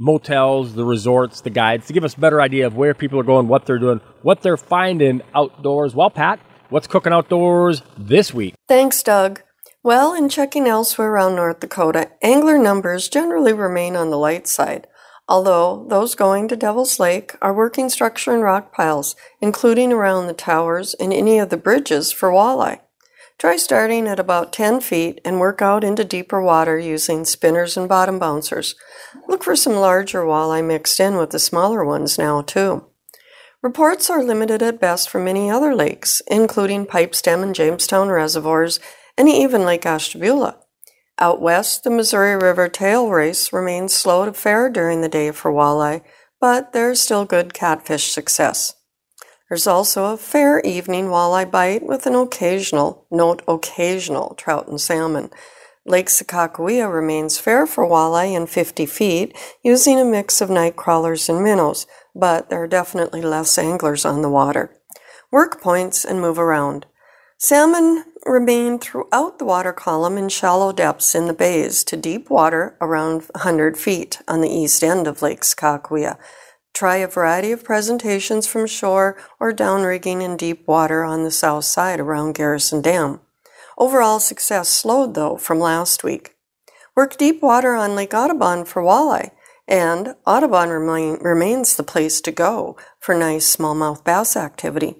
motels, the resorts, the guides to give us a better idea of where people are going, what they're doing, what they're finding outdoors. Well, Pat, what's cooking outdoors this week? Thanks, Doug. Well, in checking elsewhere around North Dakota, angler numbers generally remain on the light side, although those going to Devil's Lake are working structure and rock piles, including around the towers and any of the bridges for walleye. Try starting at about 10 feet and work out into deeper water using spinners and bottom bouncers. Look for some larger walleye mixed in with the smaller ones now, too. Reports are limited at best for many other lakes, including Pipestem and Jamestown reservoirs, and even Lake Ashtabula. Out west, the Missouri River tail race remains slow to fare during the day for walleye, but there's still good catfish success. There's also a fair evening walleye bite with an occasional, note occasional, trout and salmon. Lake Sakakawea remains fair for walleye in 50 feet, using a mix of night crawlers and minnows, but there are definitely less anglers on the water. Work points and move around. Salmon remain throughout the water column in shallow depths in the bays to deep water around 100 feet on the east end of Lake Sakakawea. Try a variety of presentations from shore or downrigging in deep water on the south side around Garrison Dam. Overall success slowed though from last week. Work deep water on Lake Audubon for walleye, and Audubon remain, remains the place to go for nice smallmouth bass activity.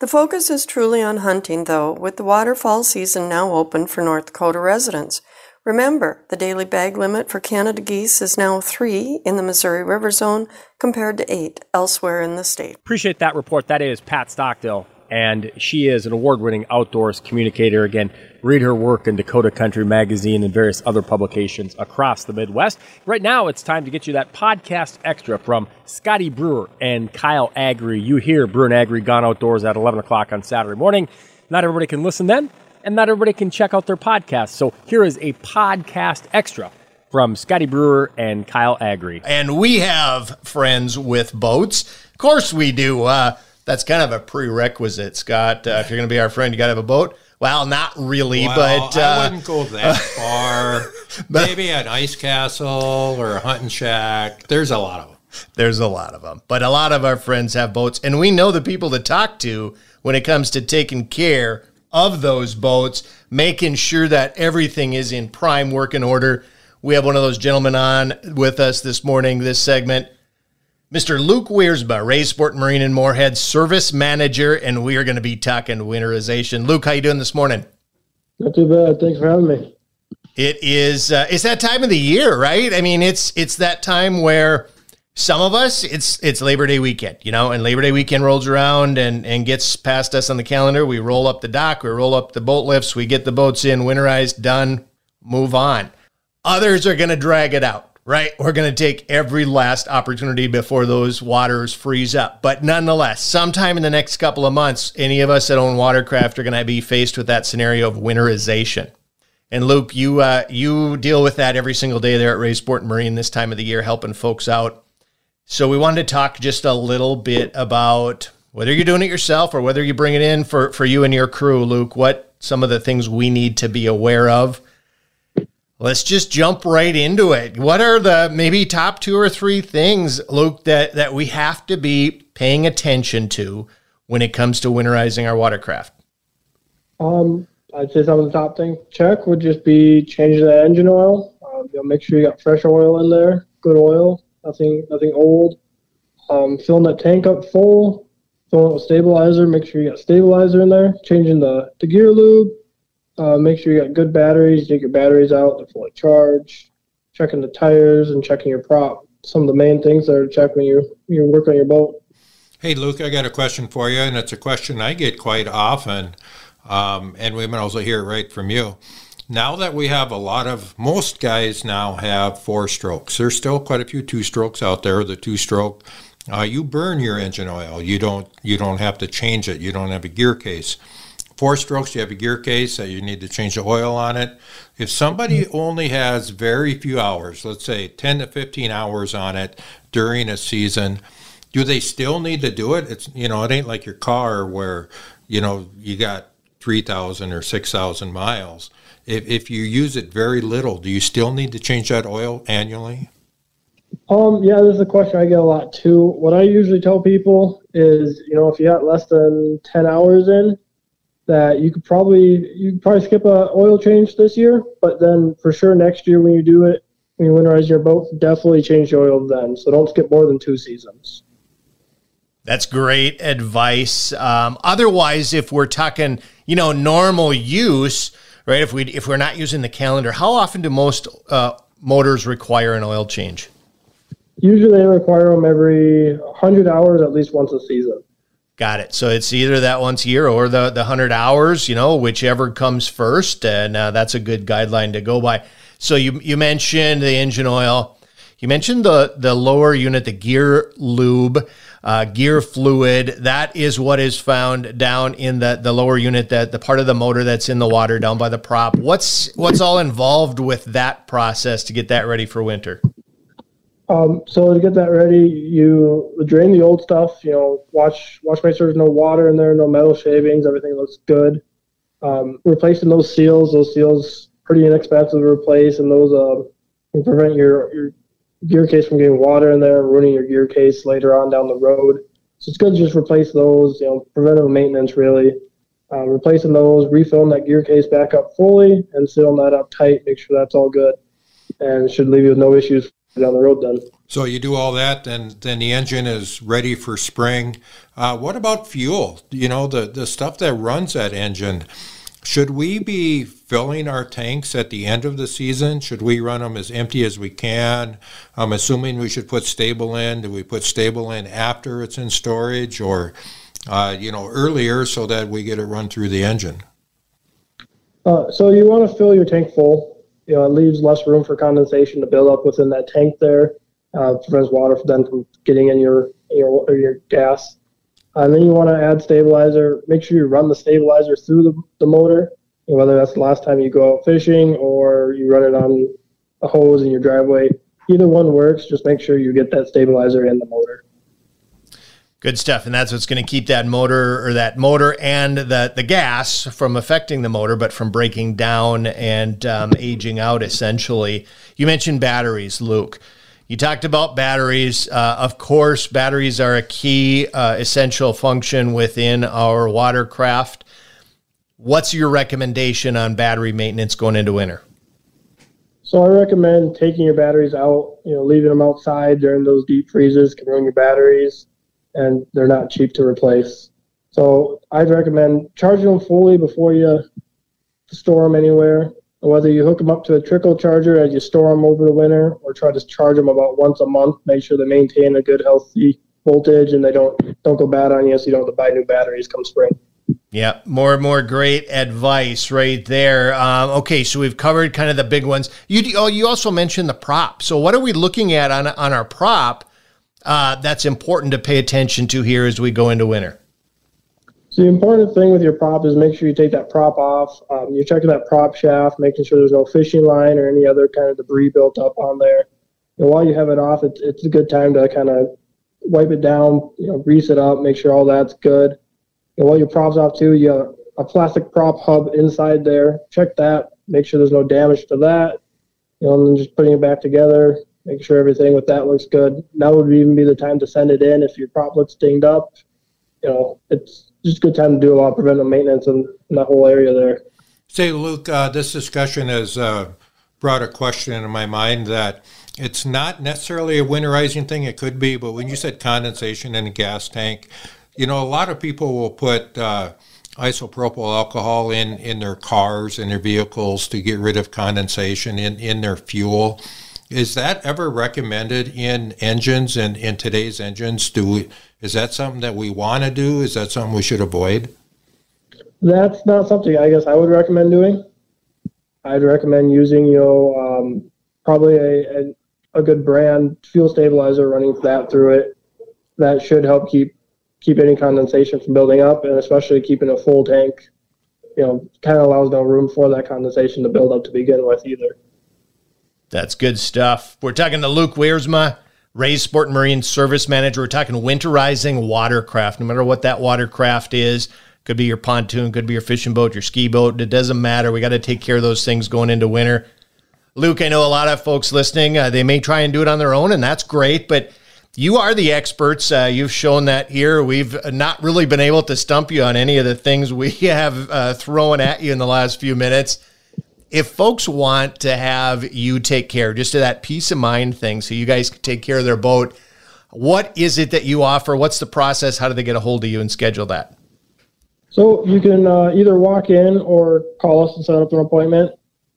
The focus is truly on hunting though, with the waterfowl season now open for North Dakota residents. Remember, the daily bag limit for Canada geese is now three in the Missouri River Zone compared to eight elsewhere in the state. Appreciate that report. That is Pat Stockdill, and she is an award winning outdoors communicator. Again, read her work in Dakota Country Magazine and various other publications across the Midwest. Right now, it's time to get you that podcast extra from Scotty Brewer and Kyle Agri. You hear Brewer and Agri Gone Outdoors at 11 o'clock on Saturday morning. Not everybody can listen then and not everybody can check out their podcast. So here is a podcast extra from Scotty Brewer and Kyle Agri. And we have friends with boats. Of course we do. Uh, that's kind of a prerequisite, Scott. Uh, if you're going to be our friend, you got to have a boat. Well, not really, well, but uh, I wouldn't go that far. Maybe an ice castle or a hunting shack. There's a lot of them. There's a lot of them, but a lot of our friends have boats, and we know the people to talk to when it comes to taking care of those boats, making sure that everything is in prime working order. We have one of those gentlemen on with us this morning, this segment. Mr. Luke Wiersma, Ray Sport Marine and Moorhead Service Manager, and we are going to be talking winterization. Luke, how you doing this morning? Not too bad. Thanks for having me. It is uh, it's that time of the year, right? I mean, it's it's that time where some of us it's it's labor day weekend you know and labor day weekend rolls around and and gets past us on the calendar. We roll up the dock we roll up the boat lifts we get the boats in winterized done move on. Others are going to drag it out right? We're going to take every last opportunity before those waters freeze up. But nonetheless sometime in the next couple of months any of us that own watercraft are going to be faced with that scenario of winterization. And Luke, you uh, you deal with that every single day there at Ray Sport Marine this time of the year, helping folks out. So we wanted to talk just a little bit about whether you're doing it yourself or whether you bring it in for, for you and your crew, Luke, what some of the things we need to be aware of. Let's just jump right into it. What are the maybe top two or three things, Luke, that, that we have to be paying attention to when it comes to winterizing our watercraft? Um, I'd say some of the top things check would just be changing the engine oil. Um, you know, make sure you got fresh oil in there, good oil nothing nothing old. Um, filling that tank up full, filling it with stabilizer. Make sure you got stabilizer in there. Changing the, the gear lube. Uh, make sure you got good batteries. Take your batteries out. They're fully charged. Checking the tires and checking your prop. Some of the main things that are checked when you you work on your boat. Hey, Luke, I got a question for you, and it's a question I get quite often, um, and we might also hear it right from you. Now that we have a lot of, most guys now have four strokes. There's still quite a few two strokes out there. The two stroke, uh, you burn your engine oil. You don't, you don't have to change it. You don't have a gear case. Four strokes, you have a gear case that you need to change the oil on it. If somebody only has very few hours, let's say 10 to 15 hours on it during a season, do they still need to do it? It's you know, it ain't like your car where you know you got three thousand or six thousand miles. If if you use it very little, do you still need to change that oil annually? Um, yeah, this is a question I get a lot too. What I usually tell people is, you know, if you got less than ten hours in, that you could probably you could probably skip a oil change this year, but then for sure next year when you do it, when you winterize your boat, definitely change the oil then. So don't skip more than two seasons. That's great advice. Um, otherwise, if we're talking, you know, normal use, right? If we if we're not using the calendar, how often do most uh, motors require an oil change? Usually, they require them every 100 hours, at least once a season. Got it. So it's either that once a year or the the 100 hours, you know, whichever comes first, and uh, that's a good guideline to go by. So you you mentioned the engine oil. You mentioned the the lower unit, the gear lube uh, gear fluid. That is what is found down in the, the lower unit, that the part of the motor that's in the water down by the prop. What's what's all involved with that process to get that ready for winter? Um, so to get that ready, you drain the old stuff. You know, watch watch make sure there's no water in there, no metal shavings. Everything looks good. Um, replacing those seals, those seals pretty inexpensive to replace, and those uh, can prevent your your gear case from getting water in there, ruining your gear case later on down the road. So it's good to just replace those, you know, preventive maintenance really. Uh, replacing those, refilling that gear case back up fully and sealing that up tight, make sure that's all good. And should leave you with no issues down the road then. So you do all that, and then the engine is ready for spring. Uh, what about fuel? You know, the, the stuff that runs that engine. Should we be filling our tanks at the end of the season? Should we run them as empty as we can? I'm assuming we should put Sta-Bil in. Do we put Sta-Bil in after it's in storage or, uh, you know, earlier so that we get it run through the engine? Uh, so you want to fill your tank full. You know, it leaves less room for condensation to build up within that tank there. Uh, prevents water then from getting in your your, your gas. Uh, and then you want to add stabilizer. Make sure you run the stabilizer through the, the motor, whether that's the last time you go out fishing or you run it on a hose in your driveway. Either one works. Just make sure you get that stabilizer in the motor. Good stuff, and that's what's going to keep that motor or that motor and the the gas from affecting the motor, but from breaking down and um, aging out. Essentially, you mentioned batteries, Luke. You talked about batteries. Uh, of course, batteries are a key uh, essential function within our watercraft. What's your recommendation on battery maintenance going into winter? So I recommend taking your batteries out, you know, leaving them outside during those deep freezes can ruin your batteries and they're not cheap to replace. So I'd recommend charging them fully before you store them anywhere whether you hook them up to a trickle charger as you store them over the winter or try to charge them about once a month, make sure they maintain a good healthy voltage and they don't don't go bad on you so you don't have to buy new batteries come spring. Yeah, more and more great advice right there. Um, okay, so we've covered kind of the big ones. You oh, you also mentioned the prop. So what are we looking at on on our prop uh, that's important to pay attention to here as we go into winter? So the important thing with your prop is make sure you take that prop off. Um, you're checking that prop shaft, making sure there's no fishing line or any other kind of debris built up on there. And while you have it off, it's, it's a good time to kind of wipe it down, you know, grease it up, make sure all that's good. And while your prop's off too, you have a plastic prop hub inside there. Check that, make sure there's no damage to that. You know, and then just putting it back together, making sure everything with that looks good. Now would even be the time to send it in if your prop looks dinged up. You know, it's just a good time to do a lot of preventive maintenance in, in that whole area there. Say, Luke, uh, this discussion has uh, brought a question into my mind that it's not necessarily a winterizing thing. It could be, but when you said condensation in a gas tank, you know, a lot of people will put uh, isopropyl alcohol in, in their cars and their vehicles to get rid of condensation in, in their fuel. Is that ever recommended in engines and in today's engines? Do we, is that something that we want to do? Is that something we should avoid? That's not something I guess I would recommend doing. I'd recommend using, you know, um, probably a, a, a good brand fuel stabilizer running that through it. That should help keep keep any condensation from building up, and especially keeping a full tank, you know, kind of allows no room for that condensation to build up to begin with either. That's good stuff. We're talking to Luke Wiersma, Ray's Sport and Marine Service Manager. We're talking winterizing watercraft, no matter what that watercraft is. Could be your pontoon, could be your fishing boat, your ski boat. It doesn't matter. We got to take care of those things going into winter. Luke, I know a lot of folks listening, uh, they may try and do it on their own, and that's great, but you are the experts. Uh, you've shown that here. We've not really been able to stump you on any of the things we have uh, thrown at you in the last few minutes. If folks want to have you take care, just to that peace of mind thing, so you guys can take care of their boat, what is it that you offer? What's the process? How do they get a hold of you and schedule that? So you can uh, either walk in or call us and set up an appointment.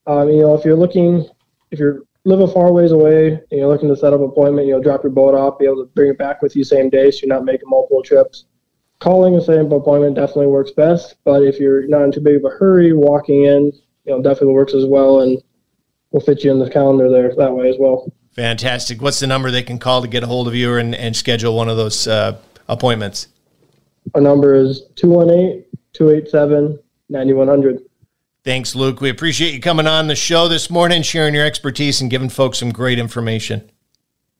Um, you know, if you're looking, if you're living far ways away and you're looking to set up an appointment, you know, drop your boat off, be able to bring it back with you same day, so you're not making multiple trips. Calling and a same appointment definitely works best, but if you're not in too big of a hurry, walking in, you know, definitely works as well, and we'll fit you in the calendar there that way as well. Fantastic. What's the number they can call to get a hold of you and, and schedule one of those uh, appointments? Our number is 218 287 9100. Thanks, Luke. We appreciate you coming on the show this morning, sharing your expertise and giving folks some great information.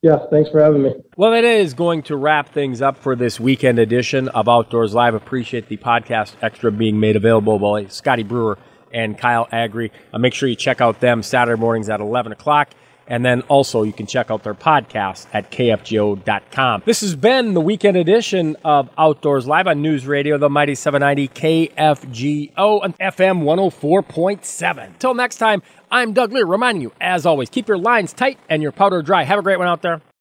Yeah, thanks for having me. Well, that is going to wrap things up for this weekend edition of Outdoors Live. Appreciate the podcast extra being made available by Scotty Brewer and Kyle Agri. Uh, make sure you check out them Saturday mornings at 11 o'clock. And then also you can check out their podcast at kfgo.com. This has been the weekend edition of Outdoors Live on News Radio, the Mighty 790 KFGO and FM 104.7. Till next time, I'm Doug Leier reminding you, as always, keep your lines tight and your powder dry. Have a great one out there.